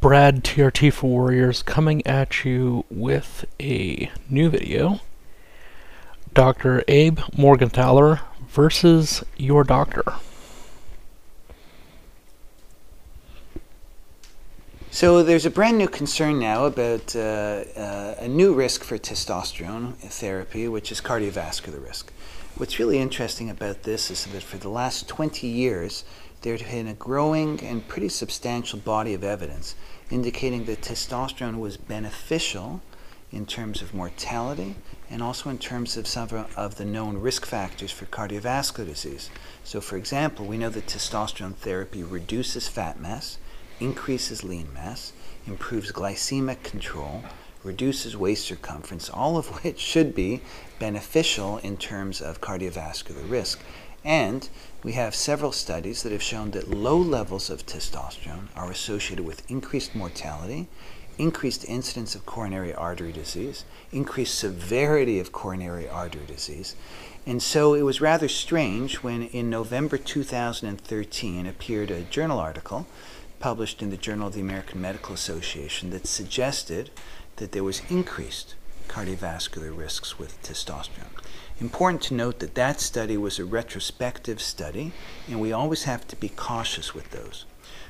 Brad TRT for Warriors coming at you with a new video. Dr. Abe Morgentaler versus your doctor. So there's a brand new concern now about uh, uh, a new risk for testosterone therapy, which is cardiovascular risk. What's really interesting about this is that for the last 20 years, there had been a growing and pretty substantial body of evidence indicating that testosterone was beneficial in terms of mortality and also in terms of some of the known risk factors for cardiovascular disease. So, for example, we know that testosterone therapy reduces fat mass increases lean mass, improves glycemic control, reduces waist circumference, all of which should be beneficial in terms of cardiovascular risk. And we have several studies that have shown that low levels of testosterone are associated with increased mortality, increased incidence of coronary artery disease, increased severity of coronary artery disease. And so it was rather strange when in November 2013 appeared a journal article published in the Journal of the American Medical Association that suggested that there was increased cardiovascular risks with testosterone. Important to note that that study was a retrospective study, and we always have to be cautious with those.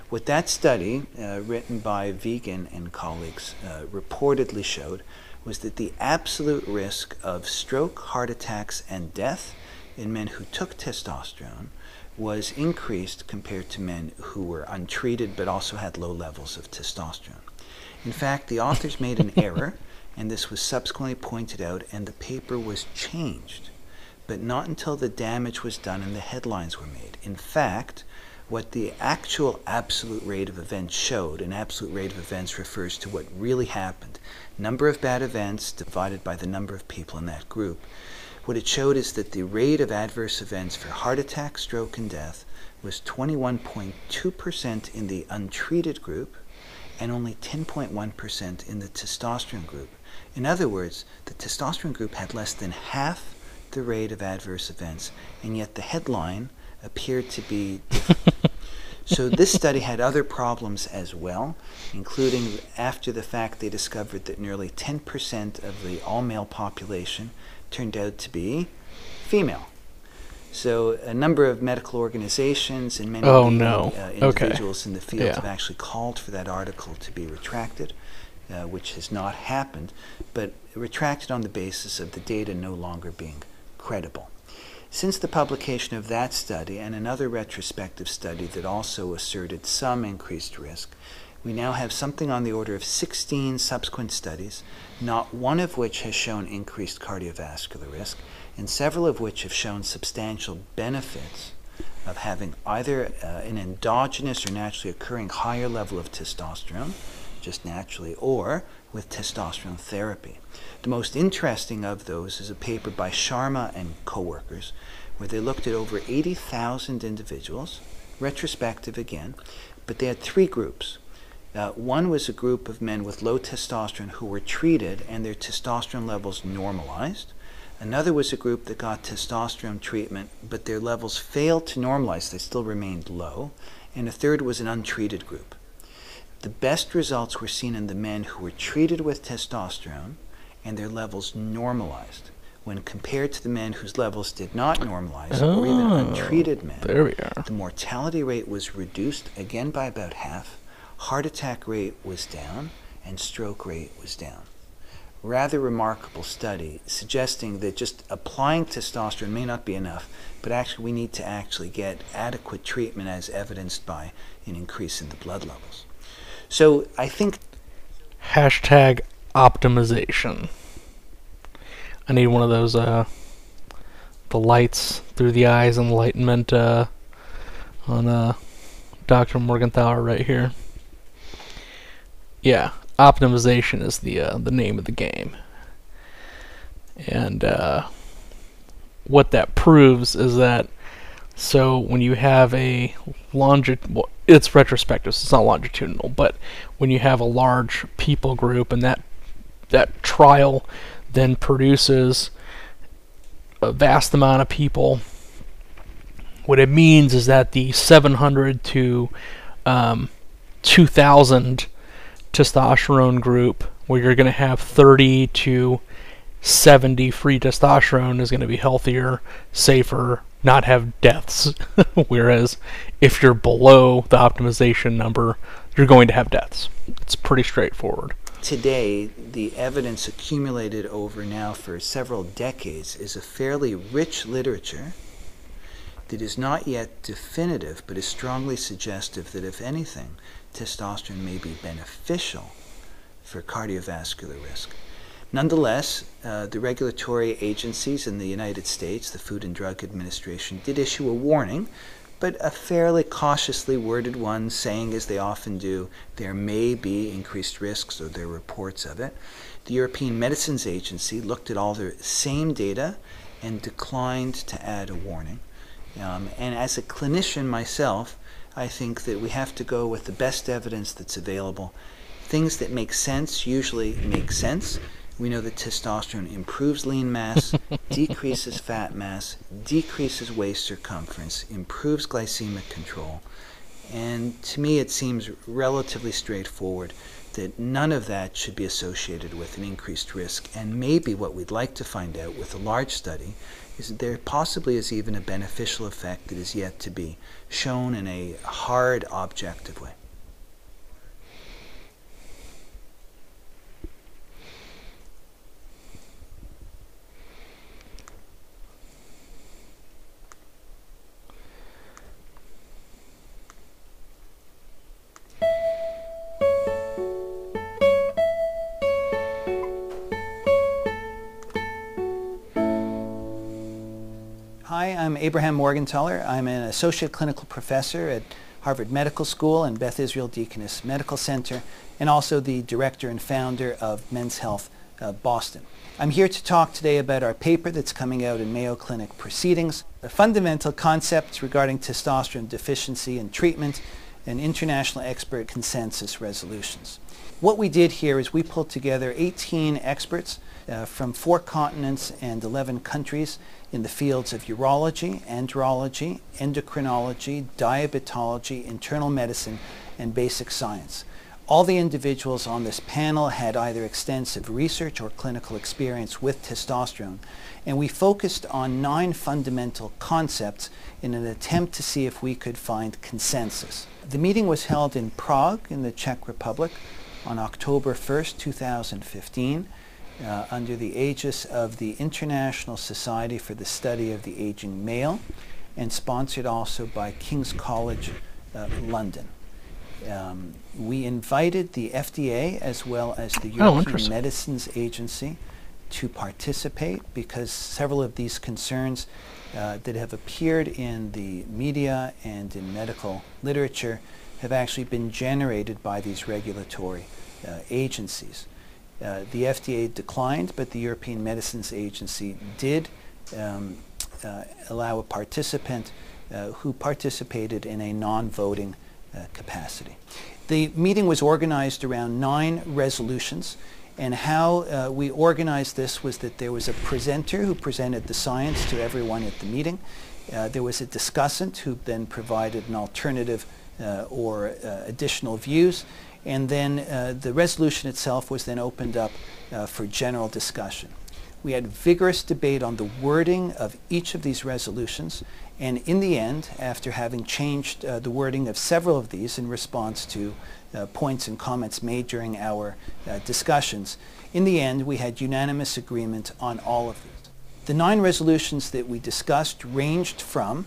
What that study, uh, written by Vigen and colleagues, uh, reportedly showed was that the absolute risk of stroke, heart attacks, and death in men who took testosterone was increased compared to men who were untreated but also had low levels of testosterone. In fact, the authors made an error, and this was subsequently pointed out, and the paper was changed, but not until the damage was done and the headlines were made. In fact, what the actual absolute rate of events showed, an absolute rate of events refers to what really happened, number of bad events divided by the number of people in that group. What it showed is that the rate of adverse events for heart attack, stroke, and death was 21.2% in the untreated group and only 10.1% in the testosterone group. In other words, the testosterone group had less than half the rate of adverse events, and yet the headline appeared to be so this study had other problems as well, including after the fact they discovered that nearly 10% of the all male population turned out to be female. So a number of medical organizations and many oh, no. uh, individuals okay. in the field yeah. have actually called for that article to be retracted, uh, which has not happened, but retracted on the basis of the data no longer being credible. Since the publication of that study and another retrospective study that also asserted some increased risk, we now have something on the order of 16 subsequent studies, not one of which has shown increased cardiovascular risk, and several of which have shown substantial benefits of having either uh, an endogenous or naturally occurring higher level of testosterone, just naturally, or with testosterone therapy. The most interesting of those is a paper by Sharma and co-workers, where they looked at over 80,000 individuals, retrospective again, but they had three groups. Uh, one was a group of men with low testosterone who were treated and their testosterone levels normalized. Another was a group that got testosterone treatment, but their levels failed to normalize, they still remained low. And a third was an untreated group. The best results were seen in the men who were treated with testosterone and their levels normalized when compared to the men whose levels did not normalize oh, or even ah, untreated men. There we are. The mortality rate was reduced again by about half heart attack rate was down and stroke rate was down. Rather remarkable study suggesting that just applying testosterone may not be enough, but actually we need to actually get adequate treatment as evidenced by an increase in the blood levels. So I think. Hashtag optimization. I need one of those, uh, the lights through the eyes enlightenment, uh, on, uh, Dr. Morgentaler right here. Yeah, optimization is the uh, the name of the game, and uh, what that proves is that so when you have a longit it's retrospective, so it's not longitudinal, but when you have a large people group and that that trial then produces a vast amount of people, what it means is that the 700 to um, 2,000 testosterone group where you're going to have 30 to 70 free testosterone is going to be healthier, safer, not have deaths. Whereas if you're below the optimization number, you're going to have deaths. It's pretty straightforward. Today, the evidence accumulated over now for several decades is a fairly rich literature that is not yet definitive but is strongly suggestive that, if anything, testosterone may be beneficial for cardiovascular risk. Nonetheless, uh, the regulatory agencies in the United States, the Food and Drug Administration, did issue a warning, but a fairly cautiously worded one, saying, as they often do, there may be increased risks, or there are reports of it. The European Medicines Agency looked at all the same data and declined to add a warning. Um, and as a clinician myself, I think that we have to go with the best evidence that's available. Things that make sense usually make sense. We know that testosterone improves lean mass, decreases fat mass, decreases waist circumference, improves glycemic control. And to me, it seems relatively straightforward that none of that should be associated with an increased risk. And maybe what we'd like to find out with a large study is that there possibly is even a beneficial effect that is yet to be shown in a hard objective way. Abraham Morgentaler. I'm an associate clinical professor at Harvard Medical School and Beth Israel Deaconess Medical Center, and also the director and founder of Men's Health uh, Boston. I'm here to talk today about our paper that's coming out in Mayo Clinic Proceedings, the fundamental concepts regarding testosterone deficiency and treatment, and international expert consensus resolutions. What we did here is we pulled together 18 experts uh, from four continents and 11 countries in the fields of urology, andrology, endocrinology, diabetology, internal medicine, and basic science. All the individuals on this panel had either extensive research or clinical experience with testosterone, and we focused on nine fundamental concepts in an attempt to see if we could find consensus. The meeting was held in Prague in the Czech Republic on October 1st, 2015 uh, under the aegis of the International Society for the Study of the Aging Male and sponsored also by King's College uh, London. Um, we invited the FDA as well as the Oh, European interesting. Medicines Agency to participate because several of these concerns uh, that have appeared in the media and in medical literature have actually been generated by these regulatory uh, agencies. Uh, the FDA declined, but the European Medicines Agency did um, uh, allow a participant uh, who participated in a non-voting uh, capacity. The meeting was organized around nine resolutions, and how uh, we organized this was that there was a presenter who presented the science to everyone at the meeting. There was a discussant who then provided an alternative or additional views, and then uh, the resolution itself was then opened up uh, for general discussion. We had vigorous debate on the wording of each of these resolutions, and in the end, after having changed uh, the wording of several of these in response to uh, points and comments made during our uh, discussions, in the end we had unanimous agreement on all of these. The nine resolutions that we discussed ranged from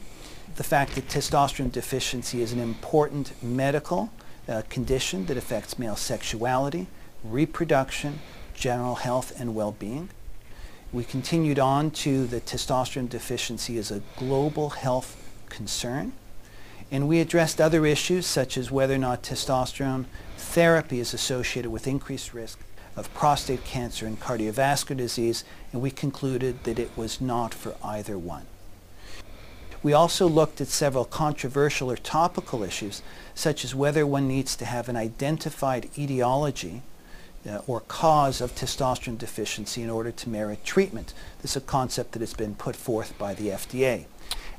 the fact that testosterone deficiency is an important medical uh, condition that affects male sexuality, reproduction, general health, and well-being. We continued on to the testosterone deficiency as a global health concern. And we addressed other issues such as whether or not testosterone therapy is associated with increased risk of prostate cancer and cardiovascular disease, and we concluded that it was not for either one. We also looked at several controversial or topical issues, such as whether one needs to have an identified etiology uh, or cause of testosterone deficiency in order to merit treatment. This is a concept that has been put forth by the FDA.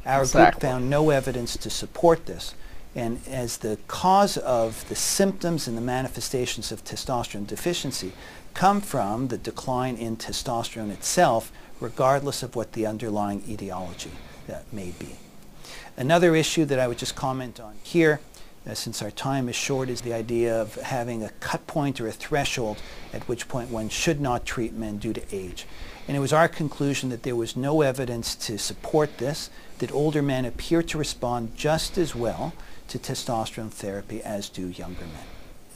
Our group found no evidence to support this, And as the cause of the symptoms and the manifestations of testosterone deficiency come from the decline in testosterone itself, regardless of what the underlying etiology uh, may be. Another issue that I would just comment on here, uh, since our time is short, is the idea of having a cut point or a threshold at which point one should not treat men due to age. And it was our conclusion that there was no evidence to support this, that older men appear to respond just as well to testosterone therapy as do younger men.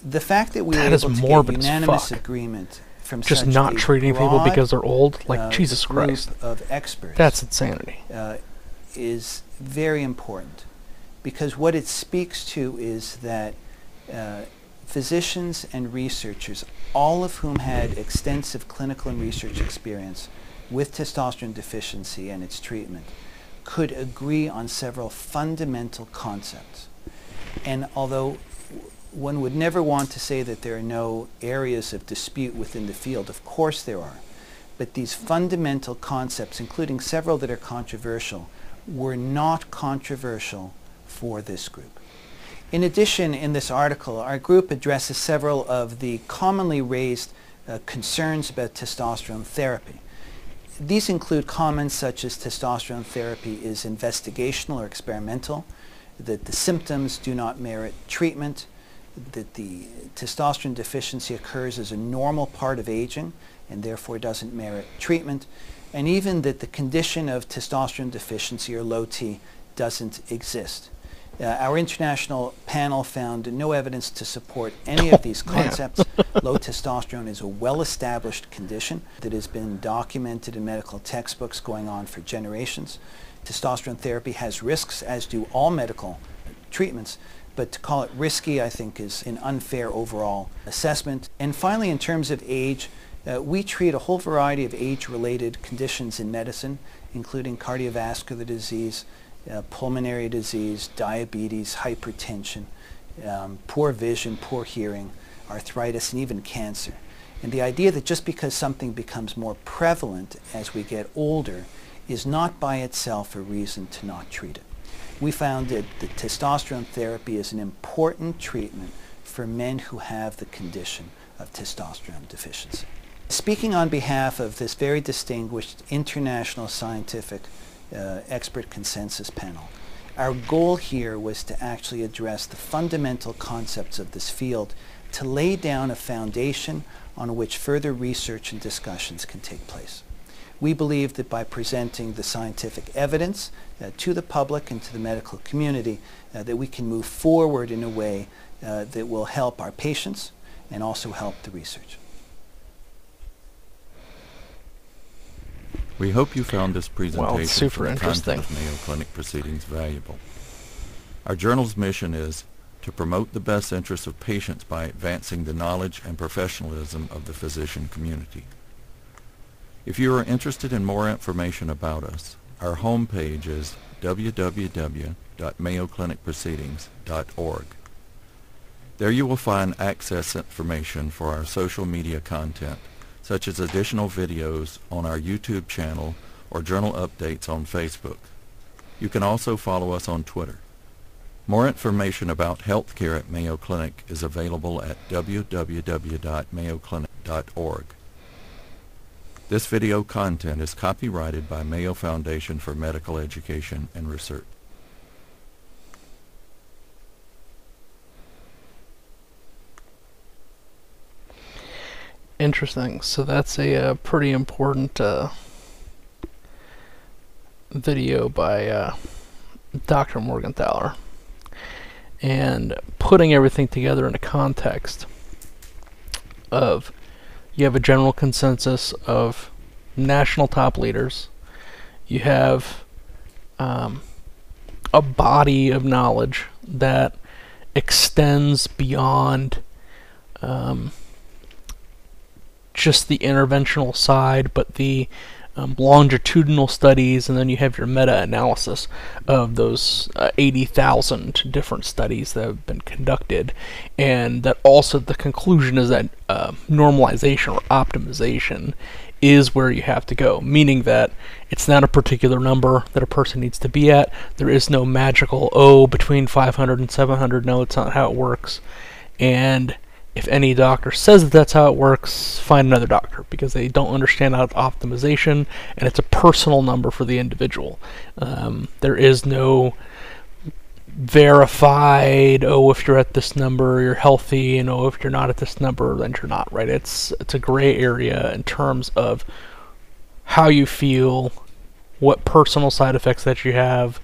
The fact that we That were able to get unanimous agreement from Just not treating people because they're old? Like, uh, Jesus Christ. of experts That's insanity. uh, is very important because what it speaks to is that uh, physicians and researchers, all of whom had extensive clinical and research experience with testosterone deficiency and its treatment, could agree on several fundamental concepts. And although one would never want to say that there are no areas of dispute within the field, of course there are. But these fundamental concepts, including several that are controversial, were not controversial for this group. In addition, in this article, our group addresses several of the commonly raised uh, concerns about testosterone therapy. These include comments such as testosterone therapy is investigational or experimental, that the symptoms do not merit treatment, that the testosterone deficiency occurs as a normal part of aging and therefore doesn't merit treatment, and even that the condition of testosterone deficiency or low T doesn't exist. Uh, our international panel found no evidence to support any of these concepts. Low testosterone is a well-established condition that has been documented in medical textbooks going on for generations. Testosterone therapy has risks, as do all medical treatments, but to call it risky, I think, is an unfair overall assessment. And finally, in terms of age, uh, we treat a whole variety of age-related conditions in medicine, including cardiovascular disease, uh, pulmonary disease, diabetes, hypertension, um, poor vision, poor hearing, arthritis, and even cancer. And the idea that just because something becomes more prevalent as we get older is not by itself a reason to not treat it. We found that the testosterone therapy is an important treatment for men who have the condition of testosterone deficiency. Speaking on behalf of this very distinguished international scientific uh, expert consensus panel, our goal here was to actually address the fundamental concepts of this field to lay down a foundation on which further research and discussions can take place. We believe that by presenting the scientific evidence uh, to the public and to the medical community, uh, that we can move forward in a way uh, that will help our patients and also help the research. We hope you found this presentation super interesting. of Mayo Clinic proceedings valuable. Our journal's mission is to promote the best interests of patients by advancing the knowledge and professionalism of the physician community. If you are interested in more information about us, our homepage is www.mayoclinicproceedings.org. There you will find access information for our social media content, such as additional videos on our YouTube channel or journal updates on Facebook. You can also follow us on Twitter. More information about healthcare at Mayo Clinic is available at www.mayoclinic.org. This video content is copyrighted by Mayo Foundation for Medical Education and Research. Interesting. So that's a uh, pretty important uh, video by uh, Dr. Morgentaler. And putting everything together in a context of you have a general consensus of national top leaders, you have um, a body of knowledge that extends beyond. Um, just the interventional side, but the um, longitudinal studies, and then you have your meta-analysis of those uh, 80,000 different studies that have been conducted, and that also the conclusion is that uh, normalization or optimization is where you have to go, meaning that it's not a particular number that a person needs to be at. There is no magical, oh, between 500 and 700. No, it's not how it works. And if any doctor says that that's how it works, find another doctor because they don't understand how optimization and it's a personal number for the individual. Um, there is no verified oh if you're at this number you're healthy and oh if you're not at this number then you're not right it's it's a gray area in terms of how you feel what personal side effects that you have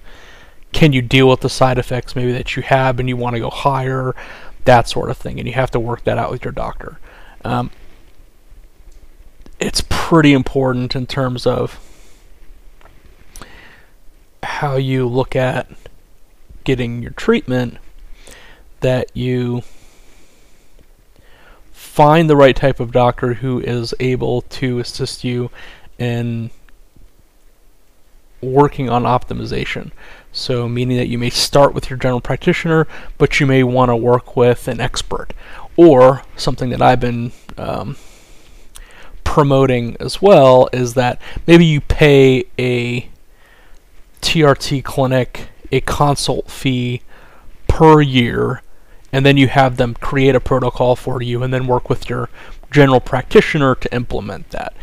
can you deal with the side effects maybe that you have and you want to go higher that sort of thing, and you have to work that out with your doctor. Um, it's pretty important in terms of how you look at getting your treatment that you find the right type of doctor who is able to assist you in working on optimization. So, meaning that you may start with your general practitioner, but you may want to work with an expert. Or, something that I've been um, promoting as well is that maybe you pay a TRT clinic a consult fee per year, and then you have them create a protocol for you and then work with your general practitioner to implement that.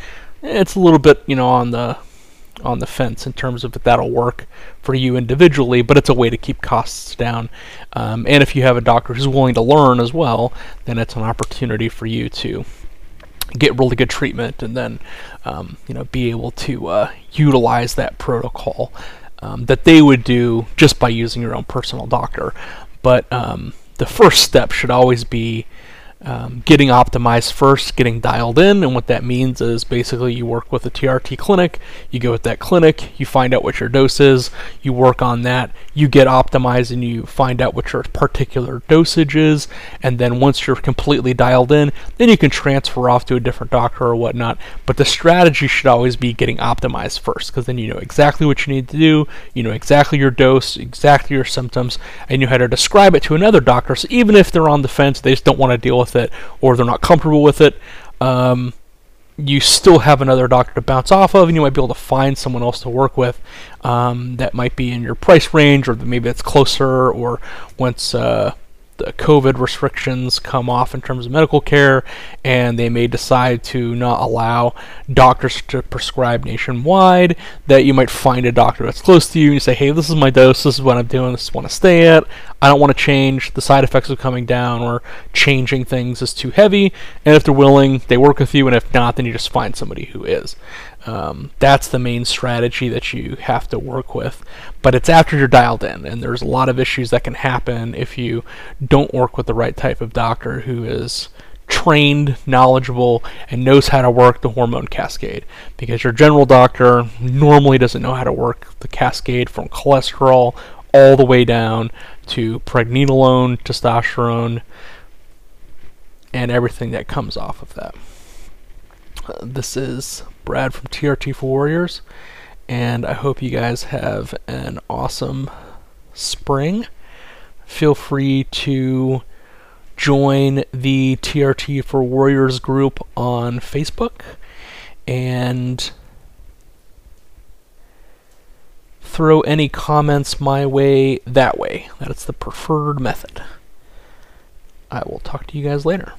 It's a little bit, you know, on the on the fence in terms of if that'll work for you individually, but it's a way to keep costs down. Um, and if you have a doctor who's willing to learn as well, then it's an opportunity for you to get really good treatment and then um, you know be able to uh, utilize that protocol um, that they would do just by using your own personal doctor. But um, the first step should always be um, getting optimized first, getting dialed in, and what that means is basically you work with a TRT clinic, you go with that clinic, you find out what your dose is, you work on that, you get optimized, and you find out what your particular dosage is, and then once you're completely dialed in, then you can transfer off to a different doctor or whatnot. But the strategy should always be getting optimized first, because then you know exactly what you need to do, you know exactly your dose, exactly your symptoms, and you know how to describe it to another doctor. So even if they're on the fence, they just don't want to deal with with it or they're not comfortable with it, um, you still have another doctor to bounce off of, and you might be able to find someone else to work with um, that might be in your price range, or maybe it's closer, or once uh, the COVID restrictions come off in terms of medical care, and they may decide to not allow doctors to prescribe nationwide, that you might find a doctor that's close to you and you say, hey, this is my dose, this is what I'm doing, this is what I stay at, I don't want to change, the side effects of coming down or changing things is too heavy, and if they're willing, they work with you, and if not, then you just find somebody who is. Um, that's the main strategy that you have to work with. But it's after you're dialed in, and there's a lot of issues that can happen if you don't work with the right type of doctor who is trained, knowledgeable, and knows how to work the hormone cascade. Because your general doctor normally doesn't know how to work the cascade from cholesterol all the way down to pregnenolone, testosterone, and everything that comes off of that. This is Brad from TRT for Warriors, and I hope you guys have an awesome spring. Feel free to join the TRT for Warriors group on Facebook and throw any comments my way that way. That's the preferred method. I will talk to you guys later.